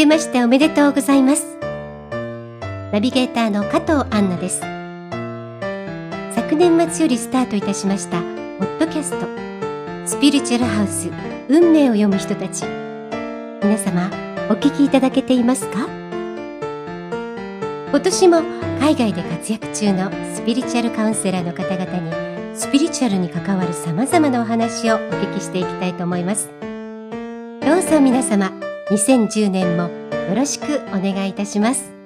けましておめでとうございます。ナビゲーターの加藤杏奈です。昨年末よりスタートいたしました、ポッドキャスト、スピリチュアルハウス、運命を読む人たち。皆様、お聞きいただけていますか？今年も海外で活躍中のスピリチュアルカウンセラーの方々にスピリチュアルに関わる様々なお話をお聞きしていきたいと思います。どうぞ皆様、2010年もよろしくお願いいたします。